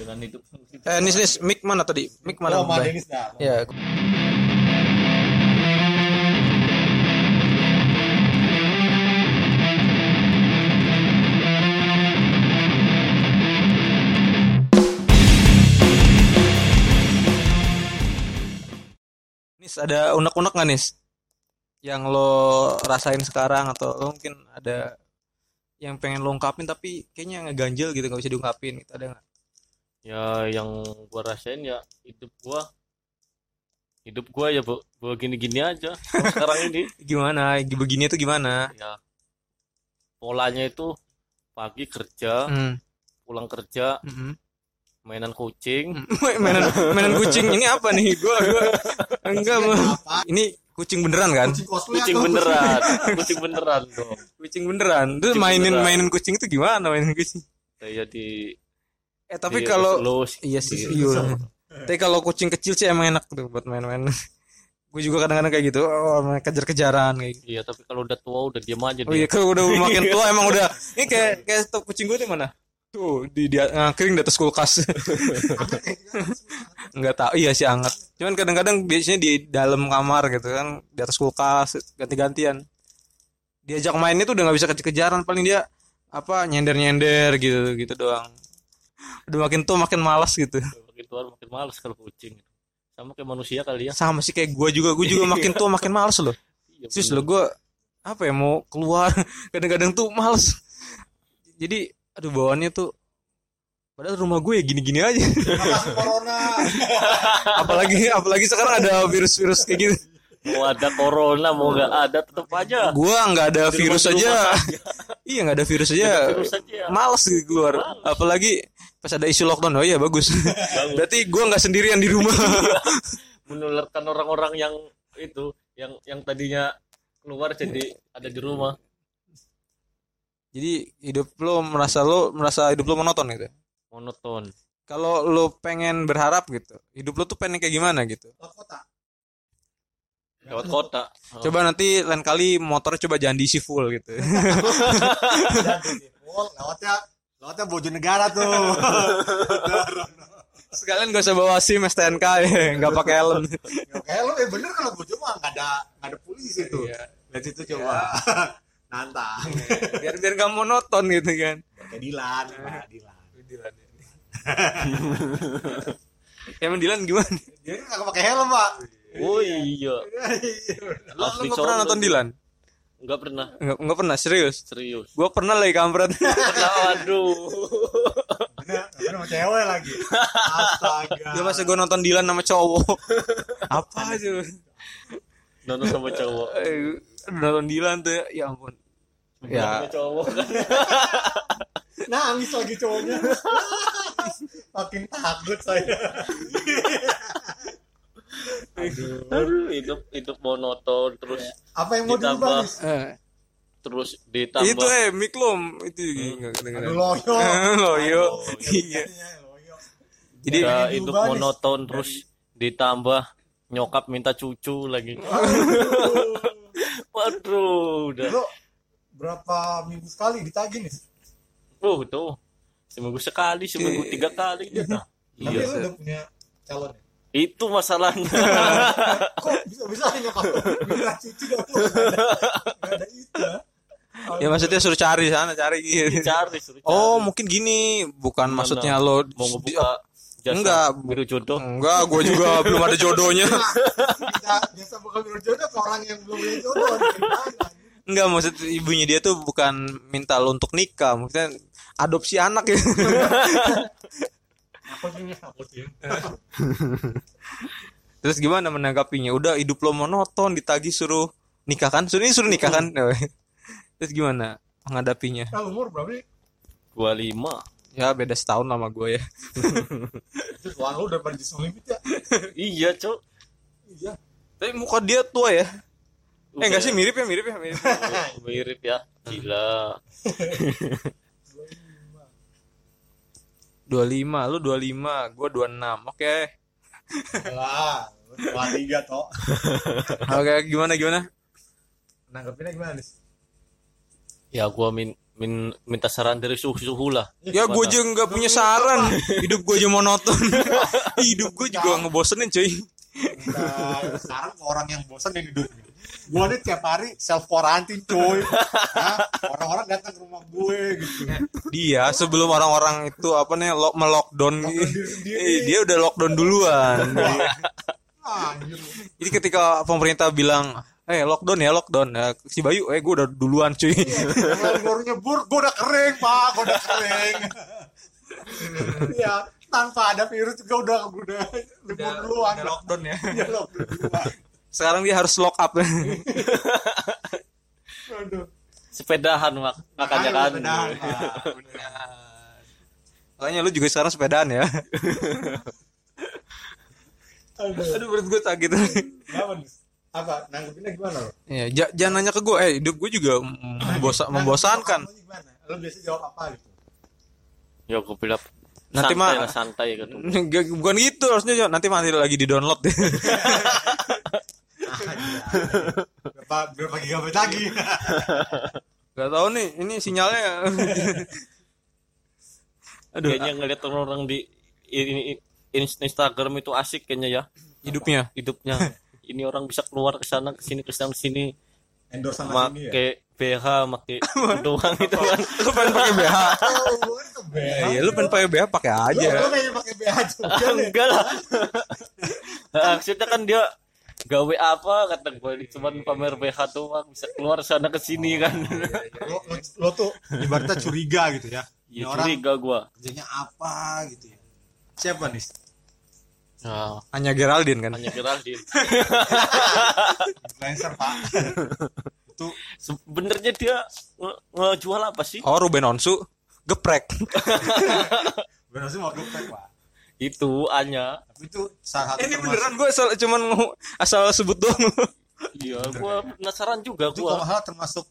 dengan hidup Eh, nis nis mic mana tadi? Mic mana? Oh, Mas Bay? Denis dah. Ya. Nis ada unek-unek nggak Nis? Yang lo rasain sekarang atau lo mungkin ada yang pengen lo ungkapin tapi kayaknya ngeganjel gitu nggak bisa diungkapin gitu ada nggak? Ya yang gua rasain ya hidup gua. Hidup gua ya bu gua gini-gini aja. Sekarang ini. Gimana? Begini tuh gimana? ya. Polanya itu pagi kerja Hmm. pulang kerja Mm-mm. mainan kucing. Mainan mainan kucing. Ini apa nih? Gua gua. Enggak mau ini kucing beneran kan? Kucing kucing beneran. Kucing beneran dong. Kucing beneran. Tuh Kucing mainin beneran. mainin kucing itu gimana mainin kucing? Saya di eh tapi di kalau iya sih gitu. iya. tapi kalau kucing kecil sih emang enak tuh buat main-main. Gue juga kadang-kadang kayak gitu oh main kejar-kejaran kayak gitu. Iya tapi kalau udah tua udah diam aja oh dia. iya kalau udah makin tua emang udah ini kayak kayak stop kucing gue di mana? Tuh di di ngakring di atas kulkas. Nggak tahu iya sih anget cuman kadang-kadang biasanya di dalam kamar gitu kan di atas kulkas ganti-gantian. Diajak mainnya tuh udah nggak bisa kejar-kejaran paling dia apa nyender-nyender gitu gitu doang udah makin tua makin malas gitu. Makin tua makin males kalau kucing. Sama kayak manusia kali ya. Sama sih kayak gue juga gue juga makin tua makin males loh. Iya, Sis bener. lo gue apa ya mau keluar. Kadang-kadang tuh males jadi aduh bawaannya tuh padahal rumah gue ya gini-gini aja. Corona. apalagi apalagi sekarang ada virus-virus kayak gitu. Mau ada corona mau nggak ada tetap aja. Gua nggak ada virus aja. iya nggak ada virus aja. Virus aja. Males gitu keluar apalagi pas ada isu lockdown oh iya bagus. Berarti gua nggak sendirian di rumah. Menularkan orang-orang yang itu yang yang tadinya keluar jadi ada di rumah. Jadi hidup lo merasa lo merasa hidup lo monoton gitu? Monoton. Kalau lo pengen berharap gitu hidup lo tuh pengen kayak gimana gitu? Luar kota. lewat kota. Coba nanti lain kali motor coba jangan diisi full gitu. Oh, lewatnya lewatnya Bojonegara tuh. sekalian gak usah bawa SIM STNK ya nggak pakai helm Kayak lo ya bener kalau Bojo mah nggak ada nggak ada polisi tuh. Iya. Lihat situ coba. Nantang. biar biar gak monoton gitu kan Kayak Dilan, Pak Dilan. emang Dilan gimana Dia kan nggak pakai helm, Pak. oh iya lo, lo pernah nonton. Dilan nggak pernah. Nggak nggak pernah serius. Serius. Gue pernah lagi kampret. Pernah waduh. Bener, bener sama cewek lagi. Astaga. Gak masa gue nonton Dilan sama cowok. Apa aja nonton sama cowok. Eh, Nonton Dilan tuh Ya ampun. Ya. sama cowok. Kan Nangis lagi cowoknya. Makin takut saya. Aduh, hidup hidup monoton terus Apa yang mau Ditambah. eh, terus ditambah Itu eh miklum. Itu Aduh, kedengeran. Loyo. Loyo. Iya. Iya. Iya, loyo. Jadi Pengen hidup monoton terus ditambah nyokap minta cucu lagi. Waduh udah. Lo berapa minggu sekali ditagih nih? tuh tuh. Seminggu sekali seminggu tiga kali. Dia dah. Tapi iya lo udah punya calon ya? Itu masalahnya Kok bisa-bisa nyokap lo minta cuci? Gak ada itu ya? Ya maksudnya suruh cari sana Cari gitu cari suruh cari. Oh mungkin gini Bukan Gimana? maksudnya lo mau ngebuka jasa Enggak. biru jodoh Enggak gue juga belum ada jodohnya Bisa, biasa bukan berjodoh ke orang yang belum punya jodoh. Gimana? Enggak maksud ibunya dia tuh bukan minta lo untuk nikah Maksudnya adopsi anak ya Terus gimana menanggapinya? Udah hidup lo monoton, ditagih suruh nikah kan? Suruh ini suruh nikah kan? Terus gimana menghadapinya? Nah, umur berapa nih? dua lima Ya beda setahun sama gue ya. Terus lo udah pada di Limit ya? iya cok Iya. Tapi muka dia tua ya. Eh enggak sih mirip ya, mirip ya, mirip. mirip ya gila 25, lu 25, gue 26. Oke. Lah, dua tiga toh. Oke, gimana gimana? Nanggepinnya gimana nih? ya gua min min, minta saran dari suhu-suhu lah Ya gue aja nggak punya saran. Hidup gue aja monoton. Hidup gue juga ngebosenin cuy. Nah, sekarang orang yang bosan yang hidupnya. Gue nih tiap hari self quarantine cuy. Hah? Orang-orang datang ke rumah gue gitu. Dia sebelum orang-orang itu apa nih lock melockdown eh, dia udah lockdown duluan. Ah, anjir. Jadi ketika pemerintah bilang eh lockdown ya lockdown ya, si Bayu eh gue udah duluan cuy. Baru nyebur, gue udah kering pak, gue udah kering. Iya, tanpa ada virus juga udah udah libur duluan. lockdown ya. Iya lockdown duluan. Sekarang dia harus lock up. Aduh. sepedahan mak makanya kan Pak. Makanya lu juga sekarang sepedaan ya. Aduh. Aduh perut gue sakit. Kenapa? Apa? Nanggepinnya gimana lo? ya, ja- jangan nanya ke gue, eh hidup gue juga membosa- membosankan. Lo biasa jawab apa gitu? ya gue bilang Nanti santai mah- lah santai gitu bukan gitu harusnya nanti mati lagi di download deh. Berapa, berapa gigabyte lagi? Gak tahu nih, ini sinyalnya. Aduh, kayaknya ngeliat orang-orang di ini in- Instagram itu asik kayaknya ya hidupnya. hidupnya ini orang bisa keluar ke sana ke sini ke sana ke sini Endorse sama sini ya? BH make doang itu kan Lu pengen pakai BH? Oh. Iya, lu pengen pakai BH pakai aja. lu kayaknya pakai BH juga enggak lah maksudnya kan dia gawe apa kata gue cuma pamer BH doang bisa keluar sana ke sini kan Lo, lo, lo tuh ibaratnya curiga gitu ya. Ini ya orang curiga gua kerjanya apa gitu ya. Siapa nih? nah, Hanya Geraldine kan. hanya Geraldine Influencer pak. itu sebenarnya dia nge- ngejual apa sih Oh, Ruben Onsu geprek. benar sih mau geprek pak. Itu hanya Tapi itu salah satu ini termasuk- beneran gue asal cuman asal sebut doang. iya gua penasaran juga itu kalau termasuk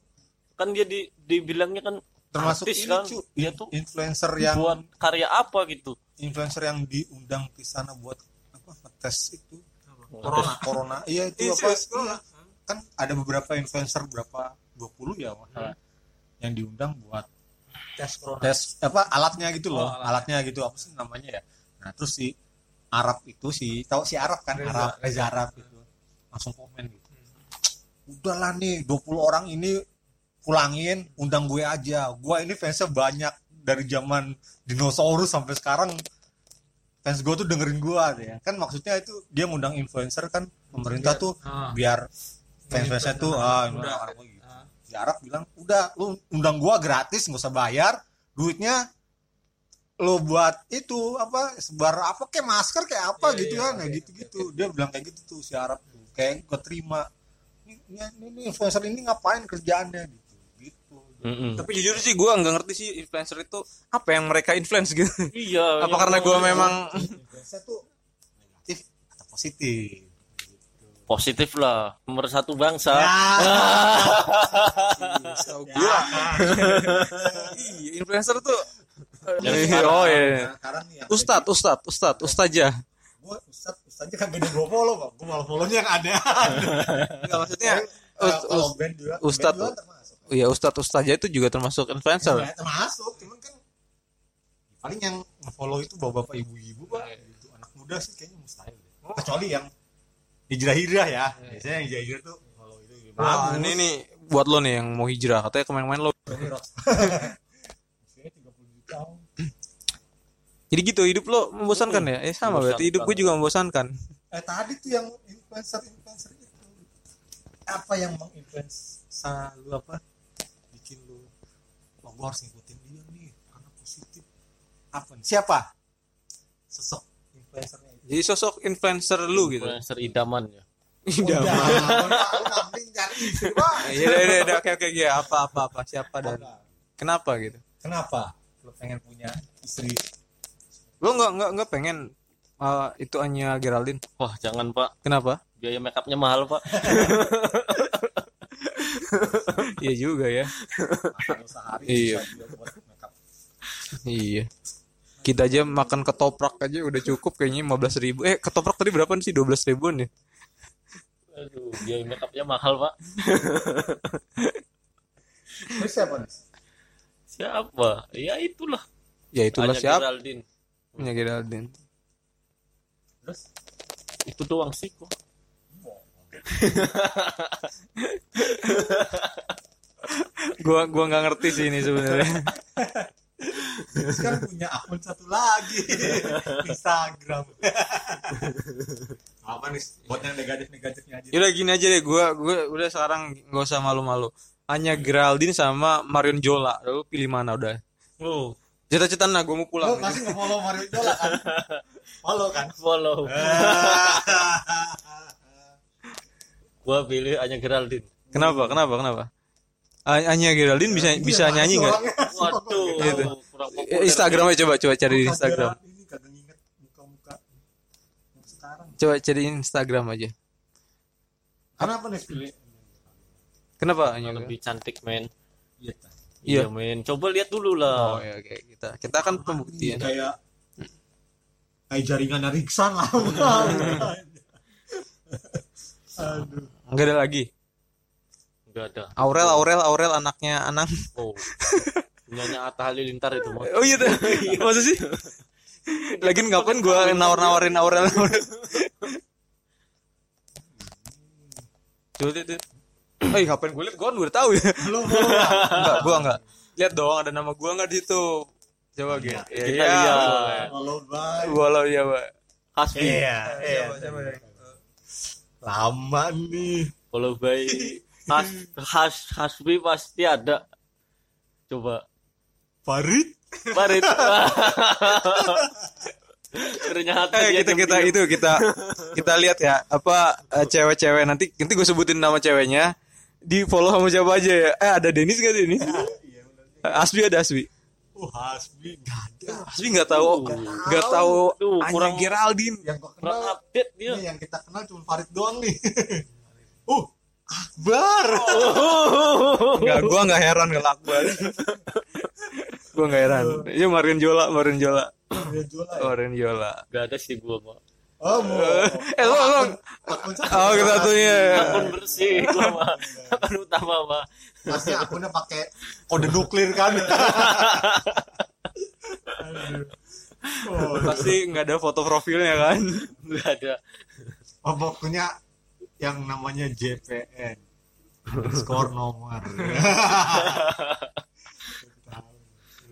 kan dia di dibilangnya kan termasuk artis ini kan? Cu. Dia tuh. Influencer yang buat karya apa gitu? influencer yang diundang ke sana buat apa tes itu. Corona. corona. Iya itu Iya, apa? iya. kan ada beberapa influencer berapa? 20 ya Hmm. yang diundang buat Tes corona. tes apa alatnya gitu loh. Oh, alat. alatnya gitu. Apa sih namanya ya nah terus si Arab itu si tahu si Arab kan? Reza, Arab Reza Arab itu langsung komen gitu. Udahlah nih 20 orang ini pulangin undang gue aja. Gue ini fansnya banyak dari zaman dinosaurus sampai sekarang. Fans gue tuh dengerin gue ya. Kan maksudnya itu dia ngundang influencer kan pemerintah tuh Ah. biar fans-fansnya tuh ah Udah. udah gitu. Si Arab bilang udah lu undang gua gratis nggak usah bayar. Duitnya lo buat itu apa sebar apa kayak masker kayak apa Iya, gitu iya, kan oke, kayak gitu gitu dia bilang kayak gitu tuh si Arab tuh kayak gue terima ini, ini, ini influencer ini ngapain kerjaannya gitu gitu. Mm-mm. Tapi jujur sih gue nggak ngerti sih influencer itu apa yang mereka influence gitu. iya apa yang karena gue gua- memang influencer tuh negatif atau positif? Positif lah nomor satu bangsa. Ya. gua. Iya influencer tuh Yang Iya, sekarang. oh iya. Nah, sekarang nih Ustad, Ustad, Ustad, Ustazah. gue ustad ustadnya kagak di gue follow kok gue malah follownya yang ada Enggak maksudnya band juga Ustad. band juga termasuk Iya, Ustad, Ustazah itu juga termasuk influencer. Ya, termasuk cuman kan paling yang follow itu bapak-bapak ibu-ibu pak gitu. anak muda sih kayaknya mustahil deh. kecuali yang hijrah-hijrah ya biasanya yang hijrah-hijrah tuh follow itu Wah, ini nih buat lo nih yang mau hijrah katanya kemarin-kemarin lo. Usianya 30 juta Jadi gitu hidup lo membosankan ya? Eh sama berarti hidup gue juga membosankan. eh tadi tuh yang influencer influencer itu apa yang menginfluence lu apa bikin lu oh, gua harus ngikutin dia nih karena positif apa nih siapa sosok influencernya itu Jadi sosok influencer lu gitu. influencer idaman ya Pak. Iya, iya, iya, iya, oke, oke, iya, apa, apa, apa, siapa dan kenapa gitu? Kenapa? Lu pengen punya istri Lo nggak nggak nggak pengen uh, itu hanya Geraldine? wah jangan pak Kenapa? biaya makeupnya mahal pak Iya juga ya. Iya. Iya. Kita aja makan ketoprak aja udah cukup kayaknya 15 ribu. Eh ketoprak tadi berapa sih? 12 ribuan ya? aduh biaya makeupnya mahal pak siapa siapa ya itulah Ya itulah Anya siapa? Geraldine. Punya Geraldine. Terus itu doang sih kok Gua gua nggak ngerti sih ini sebenarnya. sekarang punya akun satu lagi Instagram apa nih buat yang negatif negatifnya aja Yaudah gini aja deh, gua gua udah sekarang nggak usah malu-malu. Hanya Geraldine sama Marion Jola. Lu pilih mana udah? oh Cita-cita nah gua mau lo pulang. pasti nggak follow Mario Jola kan follow kan follow gua pilih Anya Geraldine Kenapa? Kenapa? Kenapa? A- Hanya Geraldine bisa bisa nyanyi nggak? waduh Gitu. kurang Eh, Instagramnya coba coba cari di Instagram. Coba cari Instagram aja. kenapa nih pilih Kenapa Yang hanya? lebih cantik men iya. Iya. iya men coba lihat dulu Oh lah ya oke kita kita kan pembuktian. kayak kayak jaringan Riksan lah aduh Enggak ada lagi. nggak ada Aurel Aurel Aurel anaknya Anang. oh punyanya Atta Halilintar itu mah Oh iya tuh. Masa sih? Lagian ngapain gua nawar-nawarin Aurel Aurel. Coba lihat. lihat. Eh, ngapain gue liat? Gua kan udah tahu ya. lu? Enggak, gua enggak. Lihat dong ada nama gua enggak di situ. Coba gitu. Ya, iya. lihat. follow bye Walau ya, Pak. Hasbi iya iya lama nih kalau by Has Has Hasbi pasti ada coba Farid Farid ternyata Eh dia kita kita itu kita kita lihat ya apa eh, cewek-cewek nanti nanti gue sebutin nama ceweknya di follow sama siapa aja ya? Eh ada Denis gak Denis iya Eh, Asbi ada Asbi oh Hasbi gak ada. Asbi nggak tahu. Nggak tahu. Tuh, kurang- Geraldine. Yang gua kurang kenal update dia. Ini yang kita kenal cuma Farid doang nih. Uh Akbar. Nggak gue nggak heran kalau Akbar. Gue nggak heran. Ya Marion Jola Marion Jola. Dia jual ya? Marion Jola. Gak ada sih gua mah oh mau eh lo lo akun satu. oh kita satunya. Akun bersih gua mah akun utama mah pasti akunnya pakai kode nuklir kan? Oh, pasti nggak ada foto profilnya kan? Gak ada. Oh, pokoknya yang namanya JPN skor nomor.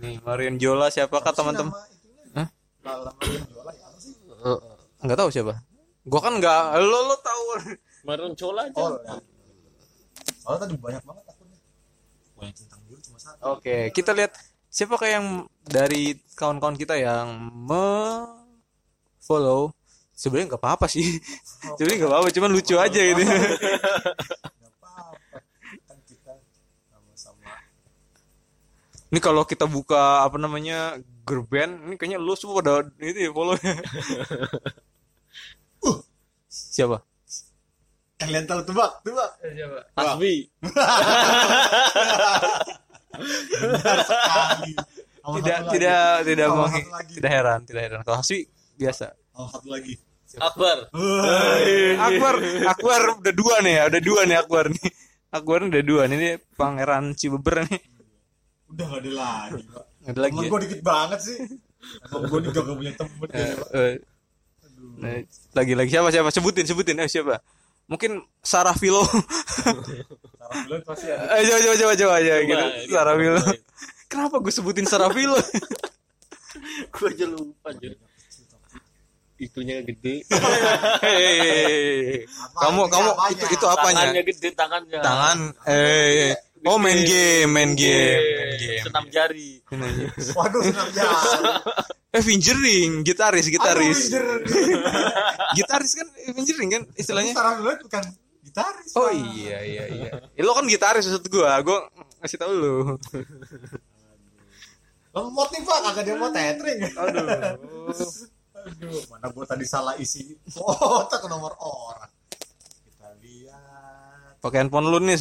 Nih Marion Jola teman-teman? itunya, Hah? nama yang jualan ya apa sih nggak tahu siapa. Gua kan nggak lo lo tahu. Maron Cola aja. Oh ya. soalnya tadi banyak banget akunnya. Banyak tentang dulu cuma satu. Oke kita lihat siapa kayak yang dari kawan-kawan kita yang me follow sebenarnya nggak apa-apa sih. Sebenarnya nggak apa-apa cuman lucu aja gitu. kan kita sama-sama. Ini kalau kita buka apa namanya grup band ini kayaknya lu semua pada itu ya. Follow siapa? Kalian tahu tebak tebak. Siapa? Benar sekali. Sama tidak lagi. tidak tidak mau tidak heran tidak heran. Kalau Hasbi biasa. Sama satu lagi. Akbar. Akbar Akbar udah dua nih ya udah dua nih Akbar nih. Akbar udah dua nih ini pangeran Cibeber nih. Udah gak ada lagi Pak. Ada lagi Temen ya? gue dikit banget sih. Emang gue nih gak punya temen Eh, ya, Pak. eh, nah, lagi lagi. Siapa siapa? Sebutin sebutin. Eh siapa? Mungkin Sarah Filo Sarah bilang pasti ada. Eh coba coba coba coba aja gitu. Sarah. Filo kenapa gue sebutin Sarah Filo gua aja lupa aja itunya gede. Kamu kamu apanya? itu itu apanya? Tangannya gede tangannya. Tangan. Eh oh main game. main game main game. Senam jari. Waduh senang jalan eh fingering gitaris gitaris. Aduh, gitaris kan fingering kan Tapi istilahnya Sarah bilang bukan gitaris oh Pak. iya iya iya. Eh, lo kan gitaris maksud gua. Gua ngasih tahu lu Lemot nih pak, kagak dia mau tethering. Aduh. Aduh, mana gua tadi salah isi foto ke nomor orang. Kita lihat. Pakai handphone lu nih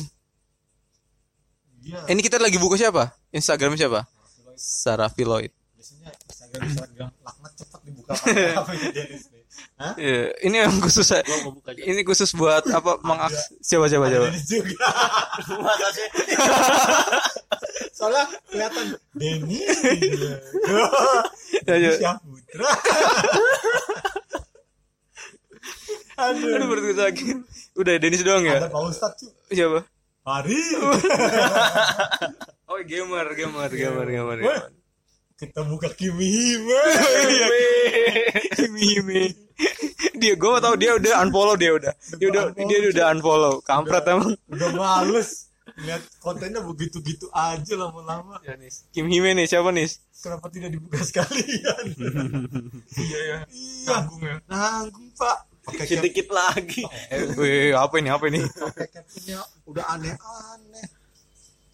Iya, ini kita lagi buka siapa? Instagram siapa? Sarah Filoid. Biasanya Instagram Instagram. Laknat cepet dibuka? Iya, ini yang khusus ini khusus buat apa? Mengaks siapa siapa siapa? Dennis juga. Soalnya kelihatan Denny Ya, ya. Syahputra Aduh, aduh perut gue sakit. Udah, Denis doang ada ya? Pak Ustadz tuh Siapa? Hari Oh, gamer, gamer, gamer, gamer. Wah. kita buka Kimi Hime Himi, himi. Dia, gue tau dia udah unfollow dia udah. Dia udah, dia udah unfollow. Kampret emang. udah males lihat kontennya begitu-gitu aja lama-lama Kim Hime nih, siapa nih? kenapa tidak dibuka sekalian Iya, ya. iya Nanggung ya. nanggung pak pakai cap sedikit lagi Wih, apa ini, apa ini? pakai captionnya udah aneh-aneh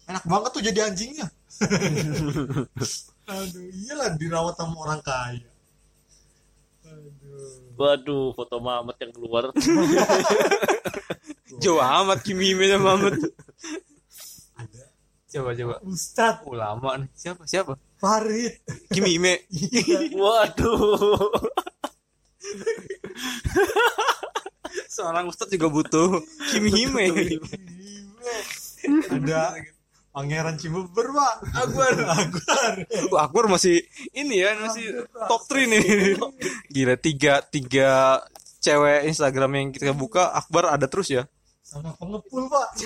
enak banget tuh jadi anjingnya aduh iyalah dirawat sama orang kaya aduh waduh foto Mamat yang keluar Jauh amat Kim Hime sama Mamet. ada Coba, coba. Ustadz Oh, lama nih. Siapa, siapa? Farid Kim Hime. waduh Seorang ustadz juga butuh Kim Hime. ada Pangeran Cibeber pak Akbar Akbar Wah, Akbar masih ini ya, masih top 3 nih. Gila, tiga, tiga cewek Instagram yang kita buka, Akbar ada terus ya. sama pengepul pak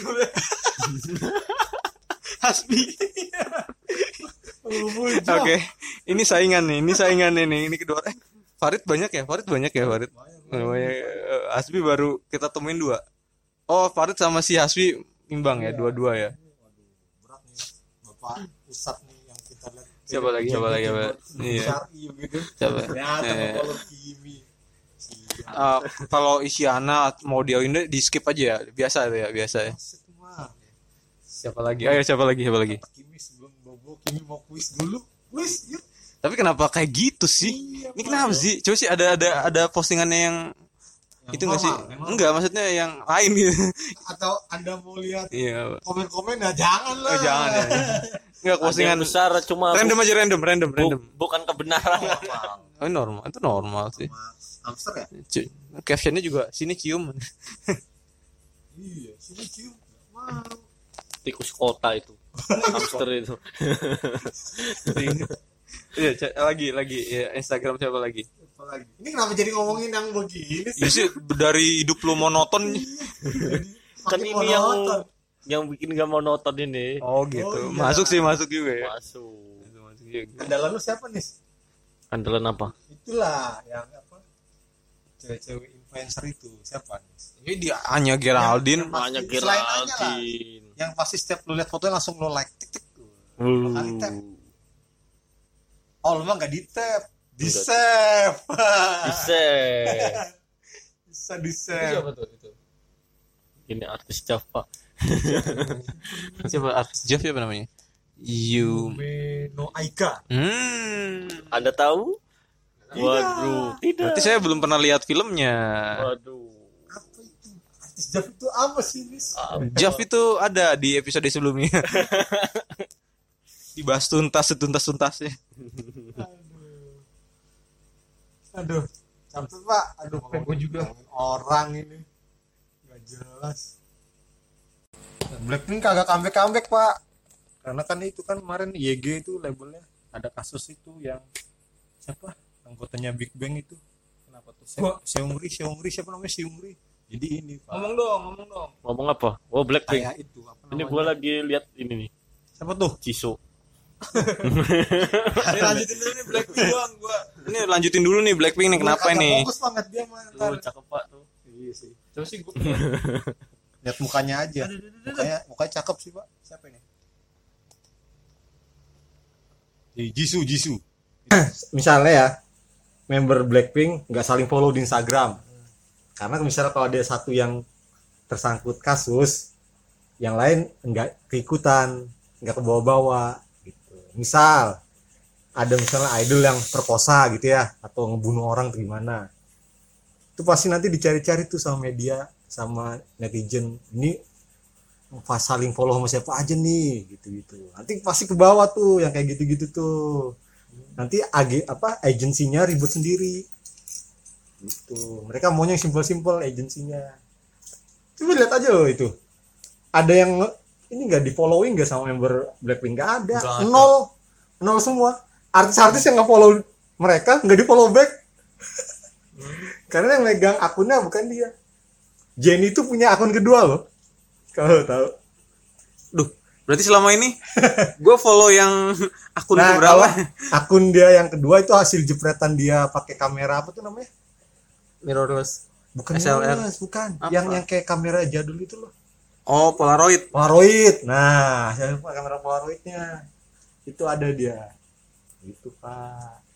Hasbi. Oke, ini saingan nih, ini saingan nih, ini kedua. Eh, Farid banyak ya, Farid banyak ya, Farid. Namanya, eh, Hasbi baru kita temuin dua. Oh, Farid sama si Hasbi imbang ya, dua-dua ya. berat nih bapak Ustadz nih yang kita lihat Siapa lagi, siapa lagi, siapa? Iya. Siapa? Eh. kalau Kimi Siap. Kalau Isyana mau dia ini di skip aja ya, biasa ya, biasa ya. Mah. Siapa lagi? Ayo siapa lagi? Siapa lagi? Kimi sebelum bobo Kimi mau kuis dulu kuis yuk Tapi kenapa kayak gitu sih? Iya, Ini kenapa sih? Coba sih ada ada ada postingannya yang, Yang itu nggak sih? normal, normal. Enggak, maksudnya yang lain gitu. atau anda mau lihat Iya. komen-komen ya jangan lah Oh, jangan ya. Enggak postingan besar cuma random aja random, random, bu- random. bukan kebenaran Oh, ini normal. Itu normal sih. Hamster ya Captionnya juga sini cium. iya sini cium mau tikus kota itu hamster itu Iya, lagi lagi ya, Instagram siapa lagi? apa lagi ini kenapa jadi ngomongin yang begini sih Ya sih dari hidup lu monoton. kan Makin ini yang monoton. yang bikin gak mau nonton ini Oh gitu. Oh, iya. Masuk sih masuk juga ya. masuk Masuk juga. andalan lu siapa nih andalan apa itulah yang apa cewek-cewek influencer itu siapa nih Ini dia Anya Geraldine. Anya. Geraldine yang pasti setiap lu lihat fotonya langsung lu like tik tik Uh. kali tap. Oh lu mah nggak di tap di save bisa bisa di save tuh itu? ini artis Java. Siapa? Artis Jeff siapa namanya? You. no Aika. Hmm. anda tahu? Waduh. Tidak. Berarti saya belum pernah lihat filmnya. waduh. Apa itu? Artis Jeff itu apa sih Nis Ah, Jeff itu ada di episode sebelumnya. Dibahas tuntas setuntas tuntasnya. aduh. Aduh capek pak. Aduh gua juga. orang ini. Nggak jelas. Blackpink kagak comeback comeback pak. Karena kan itu kan kemarin YG itu labelnya ada kasus itu yang siapa? Anggotanya Big Bang itu. Kenapa tuh? Se Seungri Seungri siapa namanya? Seungri. Jadi ini pak. Dong, ngomong dong. ngomong apa? Oh Blackpink kayak itu apa ini gua lagi lihat ini nih. Siapa tuh? Jisoo Ini lanjutin dulu nih Blackpink doang gua. Ini lanjutin dulu nih Blackpink nih kenapa nih? fokus banget dia mah ntar. tuh cakep pak tuh iya sih Coba sih gua. lihat mukanya aja mukanya mukanya cakep sih pak siapa ini Di Jisoo Jisoo misalnya ya member Blackpink nggak saling follow di Instagram karena misalnya kalau ada satu yang tersangkut kasus yang lain nggak keikutan nggak ke bawah-bawah gitu misal ada misalnya idol yang perkosa gitu ya atau ngebunuh orang gimana. Itu pasti nanti dicari-cari tuh sama media sama netizen. Ini pas saling follow sama siapa aja nih gitu-gitu. Nanti pasti ke bawah tuh yang kayak gitu-gitu tuh. Nanti ag apa agensinya ribut sendiri. Gitu. Mereka maunya yang simpel-simpel agensinya. Coba lihat aja loh itu. Ada yang ini nggak di following nggak sama member Blackpink? Nggak ada. Ada. nol. Nol semua. Artis-artis yang nggak follow mereka nggak di follow back karena yang megang akunnya bukan dia. Jennie itu punya akun kedua loh. Kalau tahu. Duh, berarti selama ini gue follow yang akun nah berapa? akun dia yang kedua itu hasil jepretan dia pakai kamera apa tuh namanya? Mirrorless. Bukan SLR. mirrorless, bukan. Apa? yang yang kayak kamera jadul itu loh Oh, Polaroid. Polaroid. Nah, saya lupa kamera Polaroidnya. Itu ada dia. Gitu, Pak.